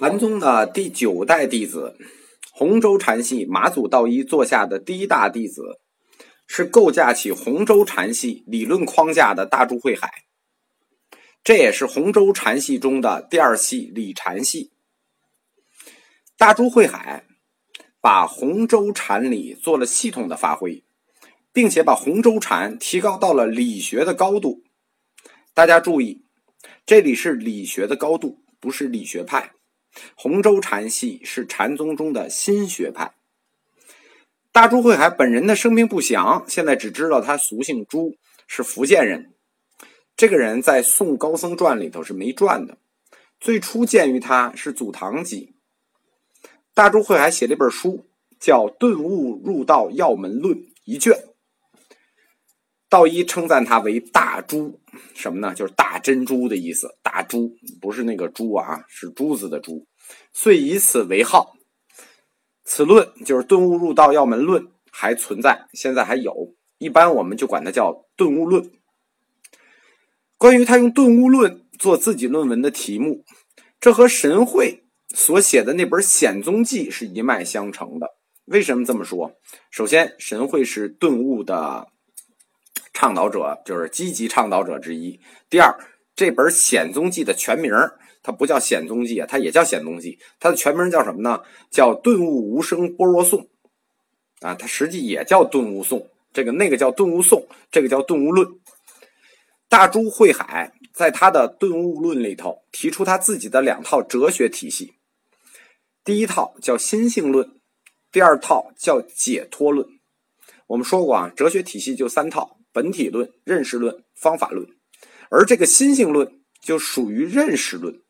禅宗的第九代弟子，洪州禅系马祖道一座下的第一大弟子，是构架起洪州禅系理论框架的大珠慧海。这也是洪州禅系中的第二系理禅系。大珠慧海把洪州禅理做了系统的发挥，并且把洪州禅提高到了理学的高度。大家注意，这里是理学的高度，不是理学派。洪州禅系是禅宗中的新学派。大朱慧海本人的生平不详，现在只知道他俗姓朱，是福建人。这个人在《宋高僧传》里头是没传的，最初见于他是《祖堂集》。大朱慧海写了一本书，叫《顿悟入道要门论》一卷。道一称赞他为大珠，什么呢？就是大珍珠的意思。大珠不是那个珠啊，是珠子的珠。遂以此为号。此论就是《顿悟入道要门论》，还存在，现在还有。一般我们就管它叫《顿悟论》。关于他用《顿悟论》做自己论文的题目，这和神会所写的那本《显宗记》是一脉相承的。为什么这么说？首先，神会是顿悟的。倡导者就是积极倡导者之一。第二，这本《显宗记》的全名它不叫《显宗记》啊，它也叫《显宗记》。它的全名叫什么呢？叫《顿悟无声般若颂》啊，它实际也叫《顿悟颂》。这个那个叫《顿悟颂》，这个叫《顿悟论》。大珠慧海在他的《顿悟论》里头提出他自己的两套哲学体系。第一套叫心性论，第二套叫解脱论。我们说过啊，哲学体系就三套。本体论、认识论、方法论，而这个心性论就属于认识论，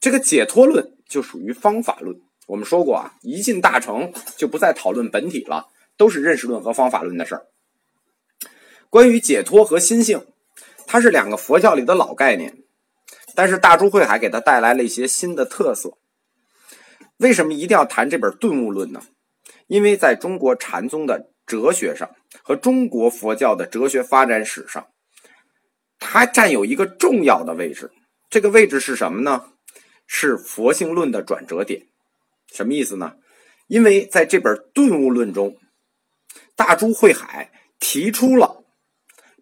这个解脱论就属于方法论。我们说过啊，一进大成就不再讨论本体了，都是认识论和方法论的事儿。关于解脱和心性，它是两个佛教里的老概念，但是大珠慧海给它带来了一些新的特色。为什么一定要谈这本顿悟论呢？因为在中国禅宗的哲学上。和中国佛教的哲学发展史上，它占有一个重要的位置。这个位置是什么呢？是佛性论的转折点。什么意思呢？因为在这本《顿悟论》中，大珠慧海提出了，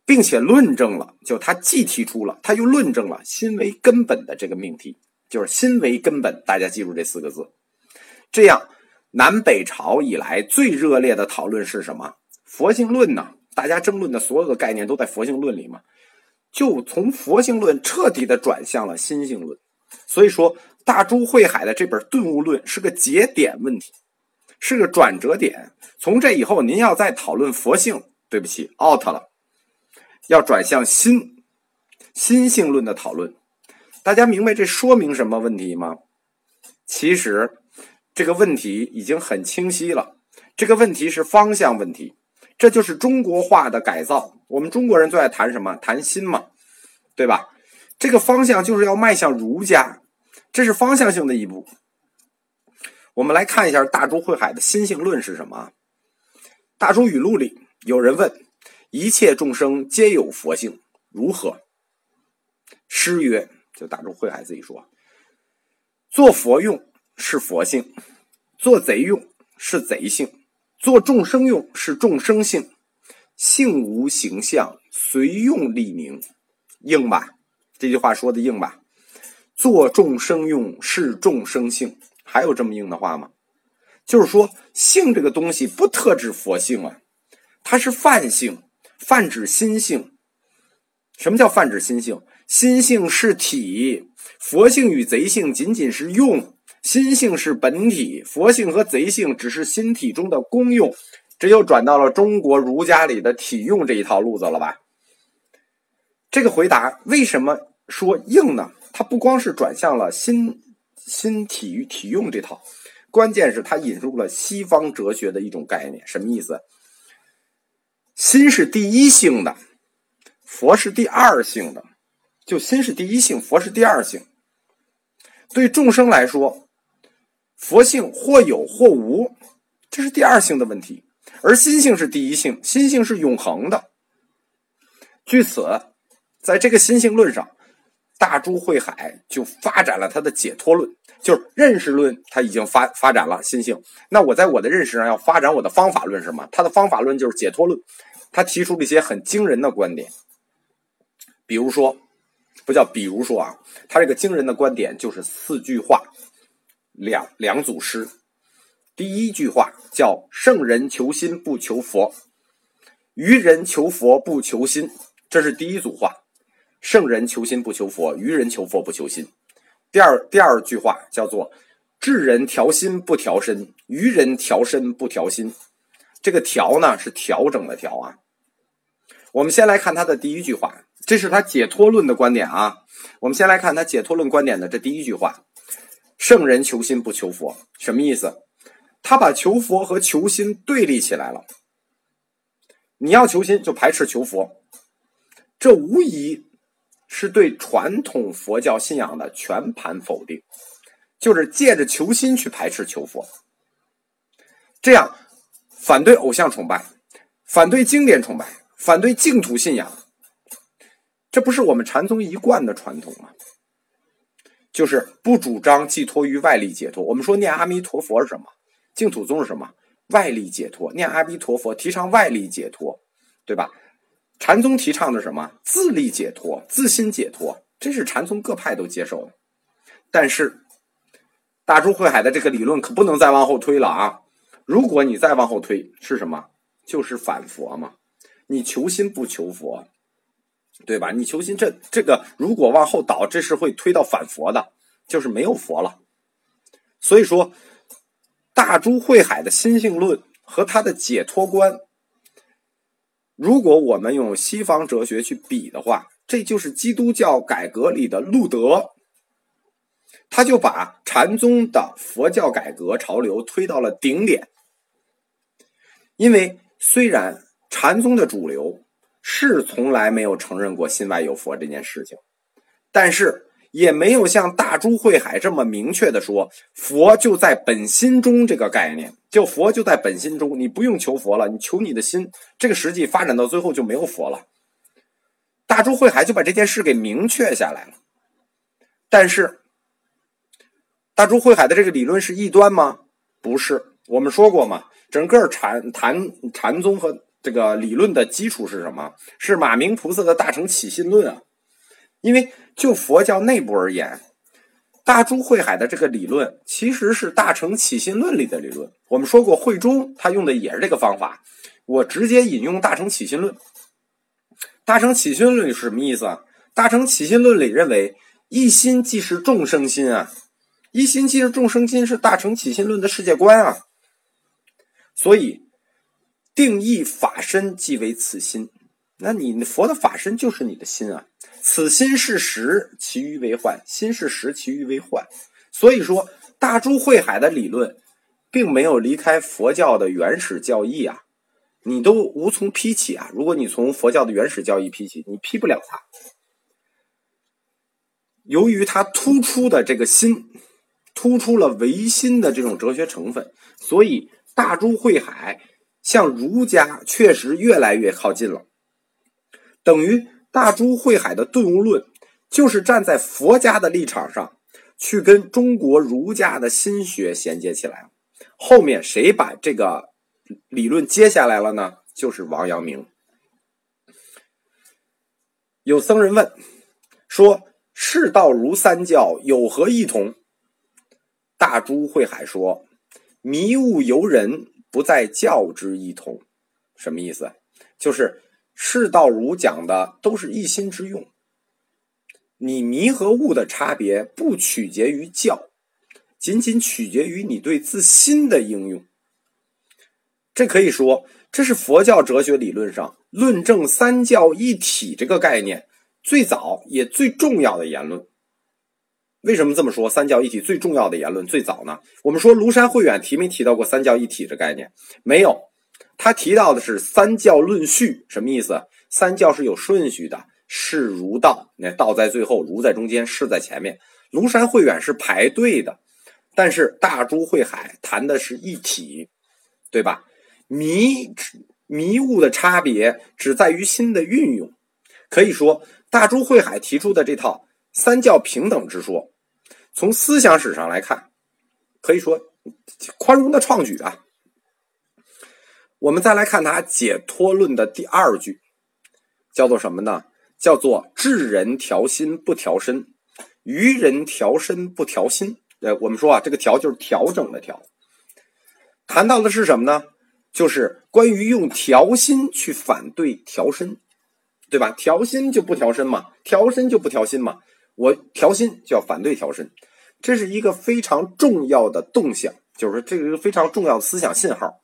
并且论证了，就他既提出了，他又论证了“心为根本”的这个命题，就是“心为根本”。大家记住这四个字。这样，南北朝以来最热烈的讨论是什么？佛性论呢？大家争论的所有的概念都在佛性论里嘛？就从佛性论彻底的转向了心性论。所以说，大珠慧海的这本顿悟论是个节点问题，是个转折点。从这以后，您要再讨论佛性，对不起，out 了，要转向心心性论的讨论。大家明白这说明什么问题吗？其实这个问题已经很清晰了。这个问题是方向问题。这就是中国化的改造。我们中国人最爱谈什么？谈心嘛，对吧？这个方向就是要迈向儒家，这是方向性的一步。我们来看一下大珠慧海的心性论是什么？大珠语录里有人问：“一切众生皆有佛性，如何？”诗曰：“就大珠慧海自己说，做佛用是佛性，做贼用是贼性。”做众生用是众生性，性无形象，随用立名，硬吧？这句话说的硬吧？做众生用是众生性，还有这么硬的话吗？就是说，性这个东西不特指佛性啊，它是泛性，泛指心性。什么叫泛指心性？心性是体，佛性与贼性仅仅是用。心性是本体，佛性和贼性只是心体中的功用，这又转到了中国儒家里的体用这一套路子了吧？这个回答为什么说硬呢？它不光是转向了心心体与体用这套，关键是它引入了西方哲学的一种概念，什么意思？心是第一性的，佛是第二性的，就心是第一性，佛是第二性。对众生来说。佛性或有或无，这是第二性的问题，而心性是第一性，心性是永恒的。据此，在这个心性论上，大珠慧海就发展了他的解脱论，就是认识论，他已经发发展了心性。那我在我的认识上要发展我的方法论是什么？他的方法论就是解脱论，他提出了一些很惊人的观点，比如说，不叫比如说啊，他这个惊人的观点就是四句话，两两组诗。第一句话叫“圣人求心不求佛，愚人求佛不求心”，这是第一组话。圣人求心不求佛，愚人求佛不求心。第二第二句话叫做“智人调心不调身，愚人调身不调心”。这个“调”呢是调整的“调”啊。我们先来看他的第一句话，这是他解脱论的观点啊。我们先来看他解脱论观点的这第一句话：“圣人求心不求佛”，什么意思？他把求佛和求心对立起来了。你要求心，就排斥求佛，这无疑。是对传统佛教信仰的全盘否定，就是借着求心去排斥求佛，这样反对偶像崇拜，反对经典崇拜，反对净土信仰，这不是我们禅宗一贯的传统吗？就是不主张寄托于外力解脱。我们说念阿弥陀佛是什么？净土宗是什么？外力解脱。念阿弥陀佛提倡外力解脱，对吧？禅宗提倡的什么？自力解脱、自心解脱，这是禅宗各派都接受的。但是，大珠慧海的这个理论可不能再往后推了啊！如果你再往后推，是什么？就是反佛嘛！你求心不求佛，对吧？你求心，这这个如果往后倒，这是会推到反佛的，就是没有佛了。所以说，大珠慧海的心性论和他的解脱观。如果我们用西方哲学去比的话，这就是基督教改革里的路德，他就把禅宗的佛教改革潮流推到了顶点。因为虽然禅宗的主流是从来没有承认过心外有佛这件事情，但是。也没有像大珠慧海这么明确的说“佛就在本心中”这个概念，就佛就在本心中，你不用求佛了，你求你的心。这个实际发展到最后就没有佛了。大珠慧海就把这件事给明确下来了。但是，大珠慧海的这个理论是异端吗？不是。我们说过嘛，整个禅禅禅宗和这个理论的基础是什么？是马明菩萨的大乘起信论啊。因为就佛教内部而言，大珠慧海的这个理论其实是大乘起心论里的理论。我们说过，慧中他用的也是这个方法。我直接引用大乘起心论。大乘起心论是什么意思啊？大乘起心论里认为，一心即是众生心啊，一心即是众生心是大乘起心论的世界观啊。所以，定义法身即为此心。那你佛的法身就是你的心啊。此心是实，其余为幻；心是实，其余为幻。所以说，大珠慧海的理论，并没有离开佛教的原始教义啊，你都无从批起啊。如果你从佛教的原始教义批起，你批不了它。由于它突出的这个心，突出了唯心的这种哲学成分，所以大珠慧海向儒家确实越来越靠近了，等于。大珠慧海的顿悟论，就是站在佛家的立场上，去跟中国儒家的心学衔接起来后面谁把这个理论接下来了呢？就是王阳明。有僧人问说：“世道如三教有何异同？”大珠慧海说：“迷悟游人，不在教之异同。”什么意思？就是。世道儒讲的都是一心之用，你迷和悟的差别不取决于教，仅仅取决于你对自心的应用。这可以说，这是佛教哲学理论上论证三教一体这个概念最早也最重要的言论。为什么这么说？三教一体最重要的言论最早呢？我们说庐山慧远提没提到过三教一体这概念？没有。他提到的是三教论序，什么意思？三教是有顺序的，是儒道，那道在最后，儒在中间，是在前面。庐山慧远是排队的，但是大珠慧海谈的是一体，对吧？迷迷雾的差别只在于心的运用。可以说，大珠慧海提出的这套三教平等之说，从思想史上来看，可以说宽容的创举啊。我们再来看他解脱论的第二句，叫做什么呢？叫做智人调心不调身，愚人调身不调心。呃，我们说啊，这个调就是调整的调。谈到的是什么呢？就是关于用调心去反对调身，对吧？调心就不调身嘛，调身就不调心嘛。我调心就要反对调身，这是一个非常重要的动向，就是这个一个非常重要的思想信号。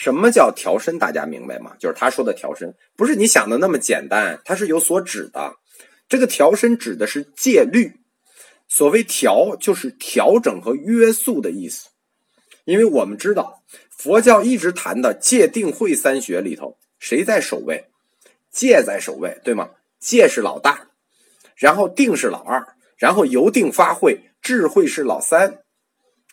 什么叫调身？大家明白吗？就是他说的调身，不是你想的那么简单，它是有所指的。这个调身指的是戒律。所谓调，就是调整和约束的意思。因为我们知道，佛教一直谈的戒定慧三学里头，谁在首位？戒在首位，对吗？戒是老大，然后定是老二，然后由定发慧，智慧是老三，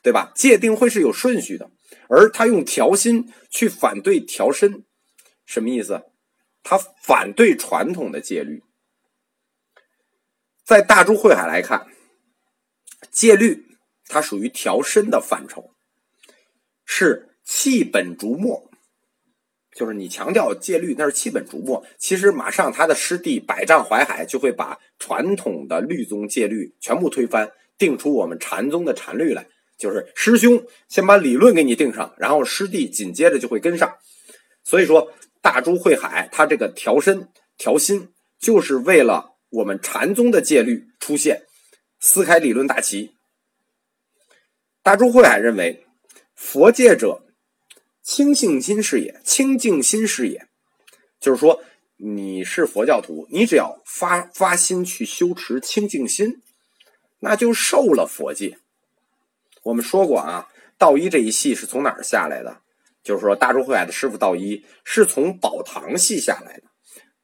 对吧？戒定慧是有顺序的。而他用调心去反对调身，什么意思？他反对传统的戒律。在大珠慧海来看，戒律它属于调身的范畴，是弃本逐末。就是你强调戒律，那是弃本逐末。其实马上他的师弟百丈怀海就会把传统的律宗戒律全部推翻，定出我们禅宗的禅律来。就是师兄先把理论给你定上，然后师弟紧接着就会跟上。所以说，大珠慧海他这个调身调心，就是为了我们禅宗的戒律出现，撕开理论大旗。大珠慧海认为，佛戒者清净心是也，清净心是也，就是说你是佛教徒，你只要发发心去修持清净心，那就受了佛戒。我们说过啊，道一这一系是从哪儿下来的？就是说，大珠慧海的师傅道一是从宝堂系下来的。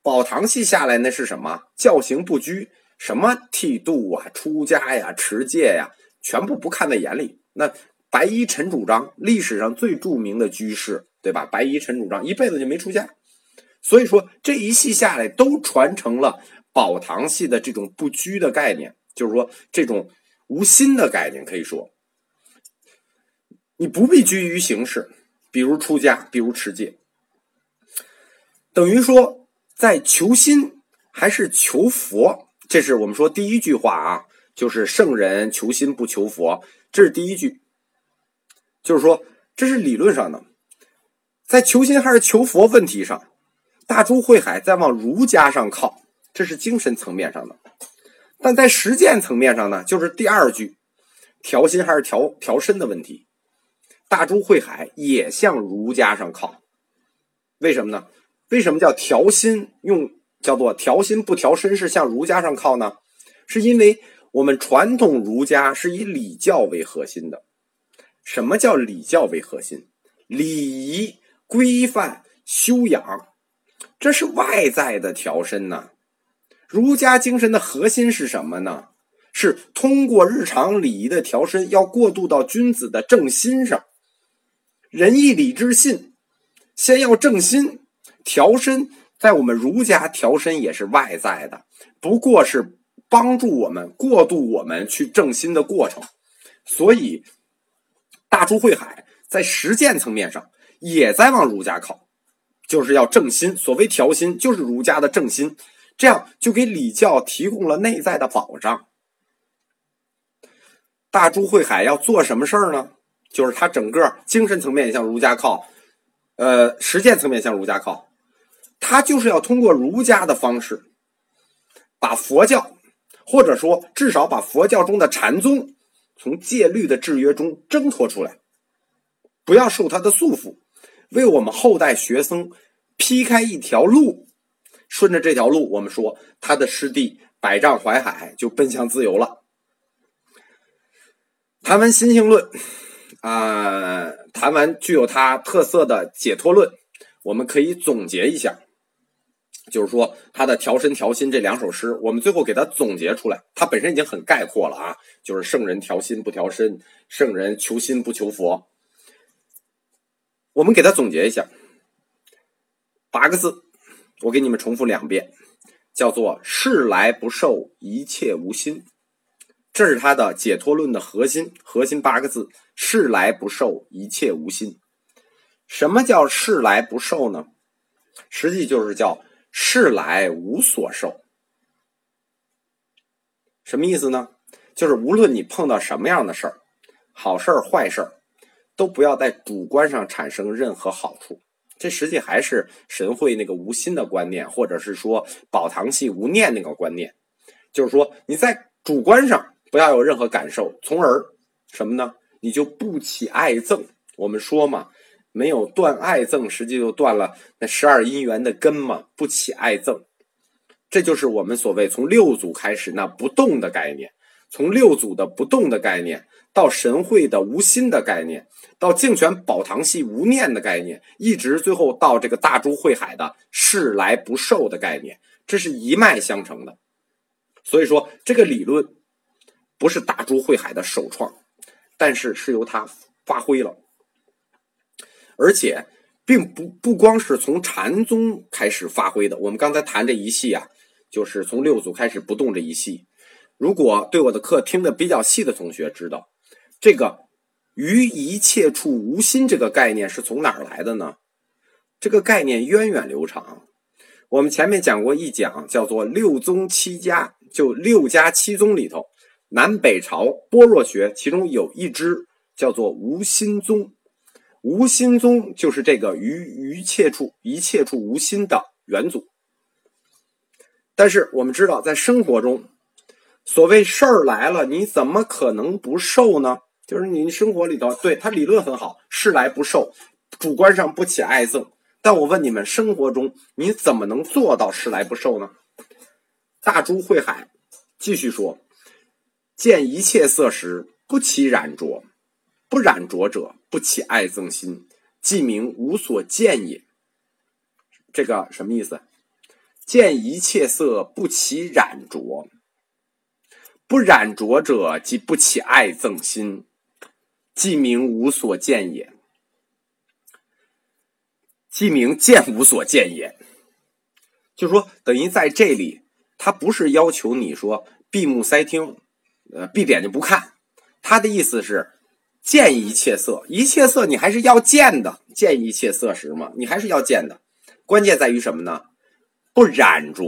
宝堂系下来那是什么？教行不拘，什么剃度啊、出家呀、持戒呀，全部不看在眼里。那白衣陈主张，历史上最著名的居士，对吧？白衣陈主张一辈子就没出家，所以说这一系下来都传承了宝堂系的这种不拘的概念，就是说这种无心的概念，可以说。你不必拘于形式，比如出家，比如持戒，等于说在求心还是求佛？这是我们说第一句话啊，就是圣人求心不求佛，这是第一句。就是说，这是理论上的，在求心还是求佛问题上，大珠慧海在往儒家上靠，这是精神层面上的；但在实践层面上呢，就是第二句，调心还是调调身的问题。大珠慧海也向儒家上靠，为什么呢？为什么叫调心？用叫做调心不调身是向儒家上靠呢？是因为我们传统儒家是以礼教为核心的。什么叫礼教为核心？礼仪规范修养，这是外在的调身呢。儒家精神的核心是什么呢？是通过日常礼仪的调身，要过渡到君子的正心上。仁义礼智信，先要正心调身，在我们儒家调身也是外在的，不过是帮助我们过渡我们去正心的过程。所以，大珠慧海在实践层面上也在往儒家靠，就是要正心。所谓调心，就是儒家的正心，这样就给礼教提供了内在的保障。大珠慧海要做什么事儿呢？就是他整个精神层面向儒家靠，呃，实践层面向儒家靠，他就是要通过儒家的方式，把佛教，或者说至少把佛教中的禅宗，从戒律的制约中挣脱出来，不要受他的束缚，为我们后代学僧劈开一条路，顺着这条路，我们说他的师弟百丈怀海就奔向自由了。谈完心性论。啊，谈完具有它特色的解脱论，我们可以总结一下，就是说他的调身调心这两首诗，我们最后给它总结出来，它本身已经很概括了啊，就是圣人调心不调身，圣人求心不求佛。我们给它总结一下，八个字，我给你们重复两遍，叫做“事来不受，一切无心”，这是他的解脱论的核心，核心八个字：“事来不受，一切无心”。什么叫“事来不受”呢？实际就是叫“事来无所受”。什么意思呢？就是无论你碰到什么样的事儿，好事儿、坏事儿，都不要在主观上产生任何好处。这实际还是神会那个无心的观念，或者是说宝堂系无念那个观念。就是说你在主观上不要有任何感受，从而什么呢？你就不起爱憎。我们说嘛。没有断爱憎，实际就断了那十二因缘的根嘛，不起爱憎，这就是我们所谓从六祖开始那不动的概念，从六祖的不动的概念，到神会的无心的概念，到净泉宝堂系无念的概念，一直最后到这个大珠慧海的世来不受的概念，这是一脉相承的。所以说，这个理论不是大珠慧海的首创，但是是由他发挥了。而且，并不不光是从禅宗开始发挥的。我们刚才谈这一系啊，就是从六祖开始不动这一系。如果对我的课听的比较细的同学知道，这个“于一切处无心”这个概念是从哪儿来的呢？这个概念源远流长。我们前面讲过一讲，叫做六宗七家，就六家七宗里头，南北朝般若学其中有一支叫做无心宗。无心宗就是这个于一切处一切处无心的元祖。但是我们知道，在生活中，所谓事儿来了，你怎么可能不受呢？就是你生活里头，对他理论很好，事来不受，主观上不起爱憎。但我问你们，生活中你怎么能做到事来不受呢？大珠慧海继续说：见一切色时，不起染着。不染着者，不起爱憎心，即名无所见也。这个什么意思？见一切色不起染着，不染着者即不起爱憎心，即名无所见也。即名见无所见也。就说等于在这里，他不是要求你说闭目塞听，呃，闭眼就不看。他的意思是。见一切色，一切色你还是要见的。见一切色时嘛，你还是要见的。关键在于什么呢？不染着，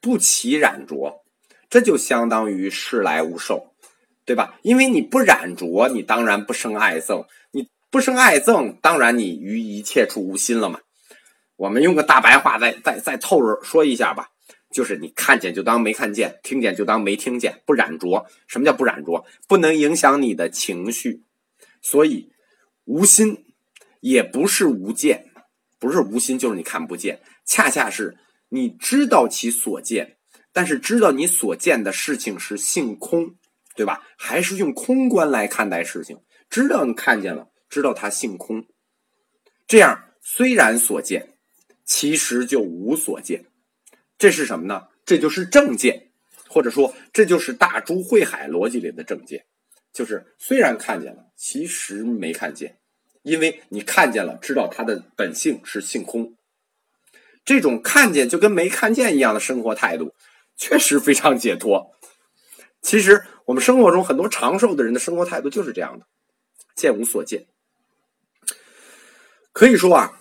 不起染着，这就相当于世来无受，对吧？因为你不染着，你当然不生爱憎，你不生爱憎，当然你于一切处无心了嘛。我们用个大白话再再再透着说一下吧，就是你看见就当没看见，听见就当没听见，不染着。什么叫不染着？不能影响你的情绪。所以，无心也不是无见，不是无心就是你看不见，恰恰是你知道其所见，但是知道你所见的事情是性空，对吧？还是用空观来看待事情，知道你看见了，知道它性空，这样虽然所见，其实就无所见，这是什么呢？这就是正见，或者说这就是大珠慧海逻辑里的正见。就是虽然看见了，其实没看见，因为你看见了，知道它的本性是性空。这种看见就跟没看见一样的生活态度，确实非常解脱。其实我们生活中很多长寿的人的生活态度就是这样的，见无所见。可以说啊，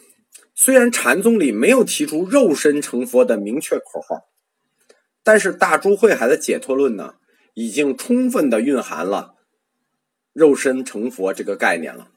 虽然禅宗里没有提出肉身成佛的明确口号，但是大珠慧海的解脱论呢，已经充分的蕴含了。肉身成佛这个概念了。